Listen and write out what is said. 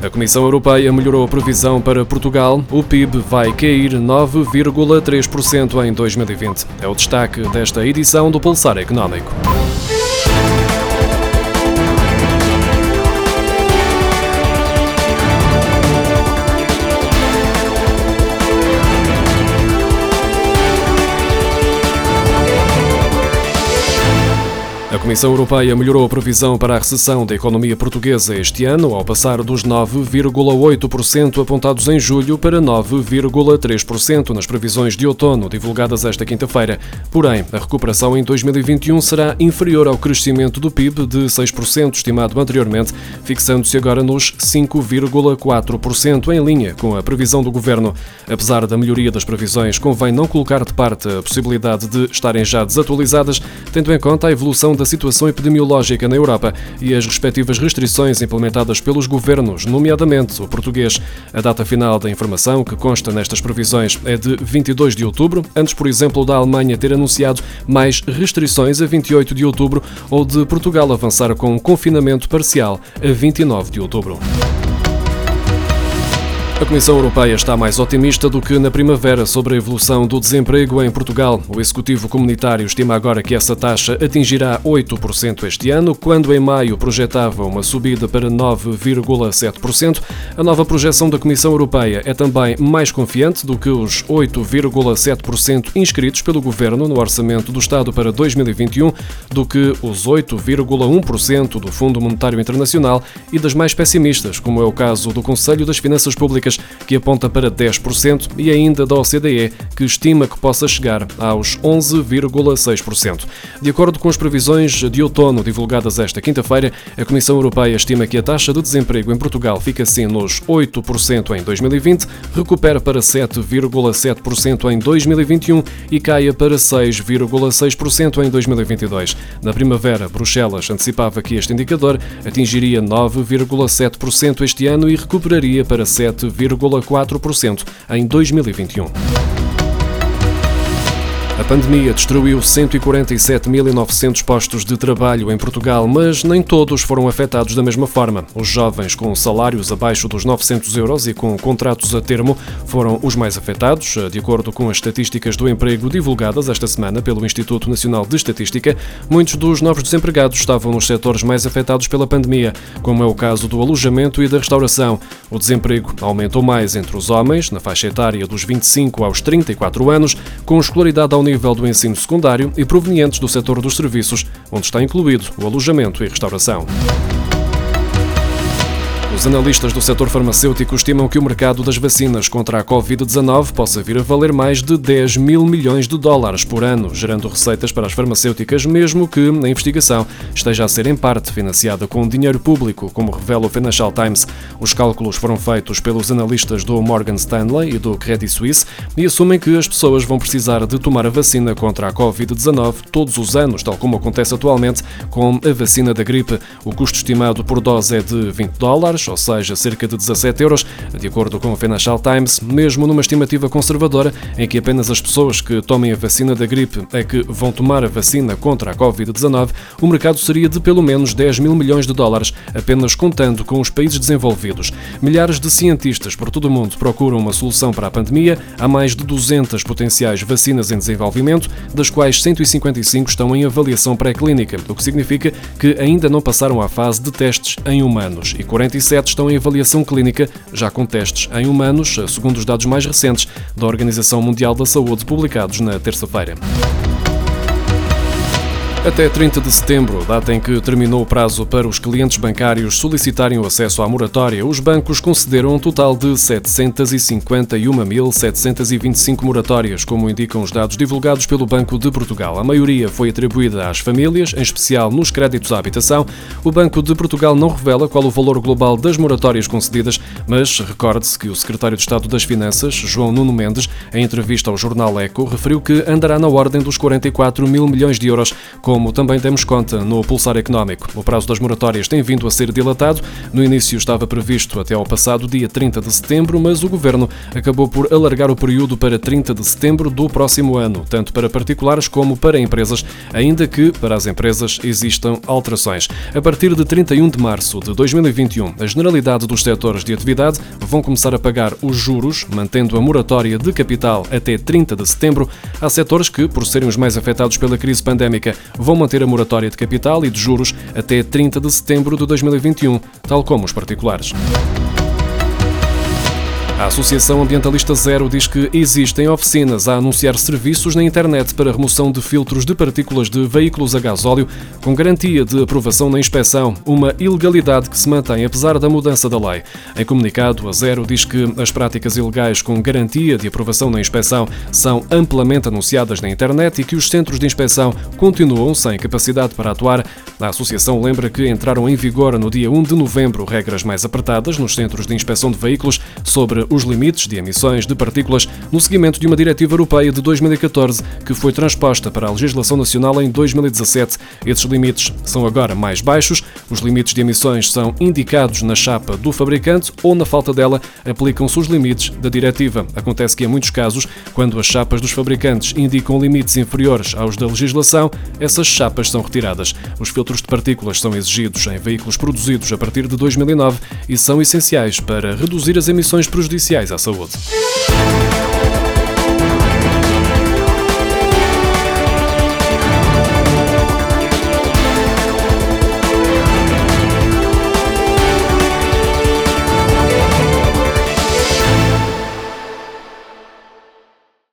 A Comissão Europeia melhorou a previsão para Portugal. O PIB vai cair 9,3% em 2020. É o destaque desta edição do Pulsar Económico. A Comissão Europeia melhorou a previsão para a recessão da economia portuguesa este ano, ao passar dos 9,8% apontados em julho para 9,3% nas previsões de outono divulgadas esta quinta-feira. Porém, a recuperação em 2021 será inferior ao crescimento do PIB de 6% estimado anteriormente, fixando-se agora nos 5,4%, em linha com a previsão do governo. Apesar da melhoria das previsões, convém não colocar de parte a possibilidade de estarem já desatualizadas, tendo em conta a evolução da situação epidemiológica na Europa e as respectivas restrições implementadas pelos governos, nomeadamente o português. A data final da informação que consta nestas previsões é de 22 de outubro, antes, por exemplo, da Alemanha ter anunciado mais restrições a 28 de outubro ou de Portugal avançar com um confinamento parcial a 29 de outubro. A Comissão Europeia está mais otimista do que na primavera sobre a evolução do desemprego em Portugal. O Executivo Comunitário estima agora que essa taxa atingirá 8% este ano, quando em maio projetava uma subida para 9,7%. A nova projeção da Comissão Europeia é também mais confiante do que os 8,7% inscritos pelo Governo no Orçamento do Estado para 2021, do que os 8,1% do Fundo Monetário Internacional e das mais pessimistas, como é o caso do Conselho das Finanças Públicas que aponta para 10%, e ainda da OCDE, que estima que possa chegar aos 11,6%. De acordo com as previsões de outono divulgadas esta quinta-feira, a Comissão Europeia estima que a taxa de desemprego em Portugal fica assim nos 8% em 2020, recupera para 7,7% em 2021 e caia para 6,6% em 2022. Na primavera, Bruxelas antecipava que este indicador atingiria 9,7% este ano e recuperaria para 7, 0,4% em 2021. A pandemia destruiu 147.900 postos de trabalho em Portugal, mas nem todos foram afetados da mesma forma. Os jovens com salários abaixo dos 900 euros e com contratos a termo foram os mais afetados, de acordo com as estatísticas do emprego divulgadas esta semana pelo Instituto Nacional de Estatística. Muitos dos novos desempregados estavam nos setores mais afetados pela pandemia, como é o caso do alojamento e da restauração. O desemprego aumentou mais entre os homens, na faixa etária dos 25 aos 34 anos, com escolaridade ao nível do ensino secundário e provenientes do setor dos serviços, onde está incluído o alojamento e restauração. Os analistas do setor farmacêutico estimam que o mercado das vacinas contra a Covid-19 possa vir a valer mais de 10 mil milhões de dólares por ano, gerando receitas para as farmacêuticas, mesmo que a investigação esteja a ser em parte financiada com dinheiro público, como revela o Financial Times. Os cálculos foram feitos pelos analistas do Morgan Stanley e do Credit Suisse e assumem que as pessoas vão precisar de tomar a vacina contra a Covid-19 todos os anos, tal como acontece atualmente com a vacina da gripe. O custo estimado por dose é de 20 dólares ou seja, cerca de 17 euros, de acordo com o Financial Times, mesmo numa estimativa conservadora em que apenas as pessoas que tomem a vacina da gripe é que vão tomar a vacina contra a Covid-19, o mercado seria de pelo menos 10 mil milhões de dólares, apenas contando com os países desenvolvidos. Milhares de cientistas por todo o mundo procuram uma solução para a pandemia. Há mais de 200 potenciais vacinas em desenvolvimento, das quais 155 estão em avaliação pré-clínica, o que significa que ainda não passaram à fase de testes em humanos e 47 estão em avaliação clínica, já com testes em humanos, segundo os dados mais recentes da Organização Mundial da Saúde publicados na terça-feira. Até 30 de setembro, data em que terminou o prazo para os clientes bancários solicitarem o acesso à moratória, os bancos concederam um total de 751.725 moratórias, como indicam os dados divulgados pelo Banco de Portugal. A maioria foi atribuída às famílias, em especial nos créditos à habitação. O Banco de Portugal não revela qual o valor global das moratórias concedidas, mas recorde-se que o secretário de Estado das Finanças, João Nuno Mendes, em entrevista ao jornal Eco, referiu que andará na ordem dos 44 mil milhões de euros como também demos conta no Pulsar Económico. O prazo das moratórias tem vindo a ser dilatado. No início estava previsto até ao passado dia 30 de setembro, mas o Governo acabou por alargar o período para 30 de setembro do próximo ano, tanto para particulares como para empresas, ainda que para as empresas existam alterações. A partir de 31 de março de 2021, a generalidade dos setores de atividade vão começar a pagar os juros, mantendo a moratória de capital até 30 de setembro. Há setores que, por serem os mais afetados pela crise pandémica, vão manter a moratória de capital e de juros até 30 de setembro de 2021, tal como os particulares. A Associação Ambientalista Zero diz que existem oficinas a anunciar serviços na internet para remoção de filtros de partículas de veículos a gasóleo com garantia de aprovação na inspeção, uma ilegalidade que se mantém apesar da mudança da lei. Em comunicado, a Zero diz que as práticas ilegais com garantia de aprovação na inspeção são amplamente anunciadas na internet e que os centros de inspeção continuam sem capacidade para atuar. A associação lembra que entraram em vigor no dia 1 de novembro regras mais apertadas nos centros de inspeção de veículos sobre os limites de emissões de partículas no seguimento de uma diretiva europeia de 2014 que foi transposta para a legislação nacional em 2017. Esses limites são agora mais baixos, os limites de emissões são indicados na chapa do fabricante ou, na falta dela, aplicam-se os limites da diretiva. Acontece que, em muitos casos, quando as chapas dos fabricantes indicam limites inferiores aos da legislação, essas chapas são retiradas. Os filtros de partículas são exigidos em veículos produzidos a partir de 2009 e são essenciais para reduzir as emissões prejudiciais à saúde.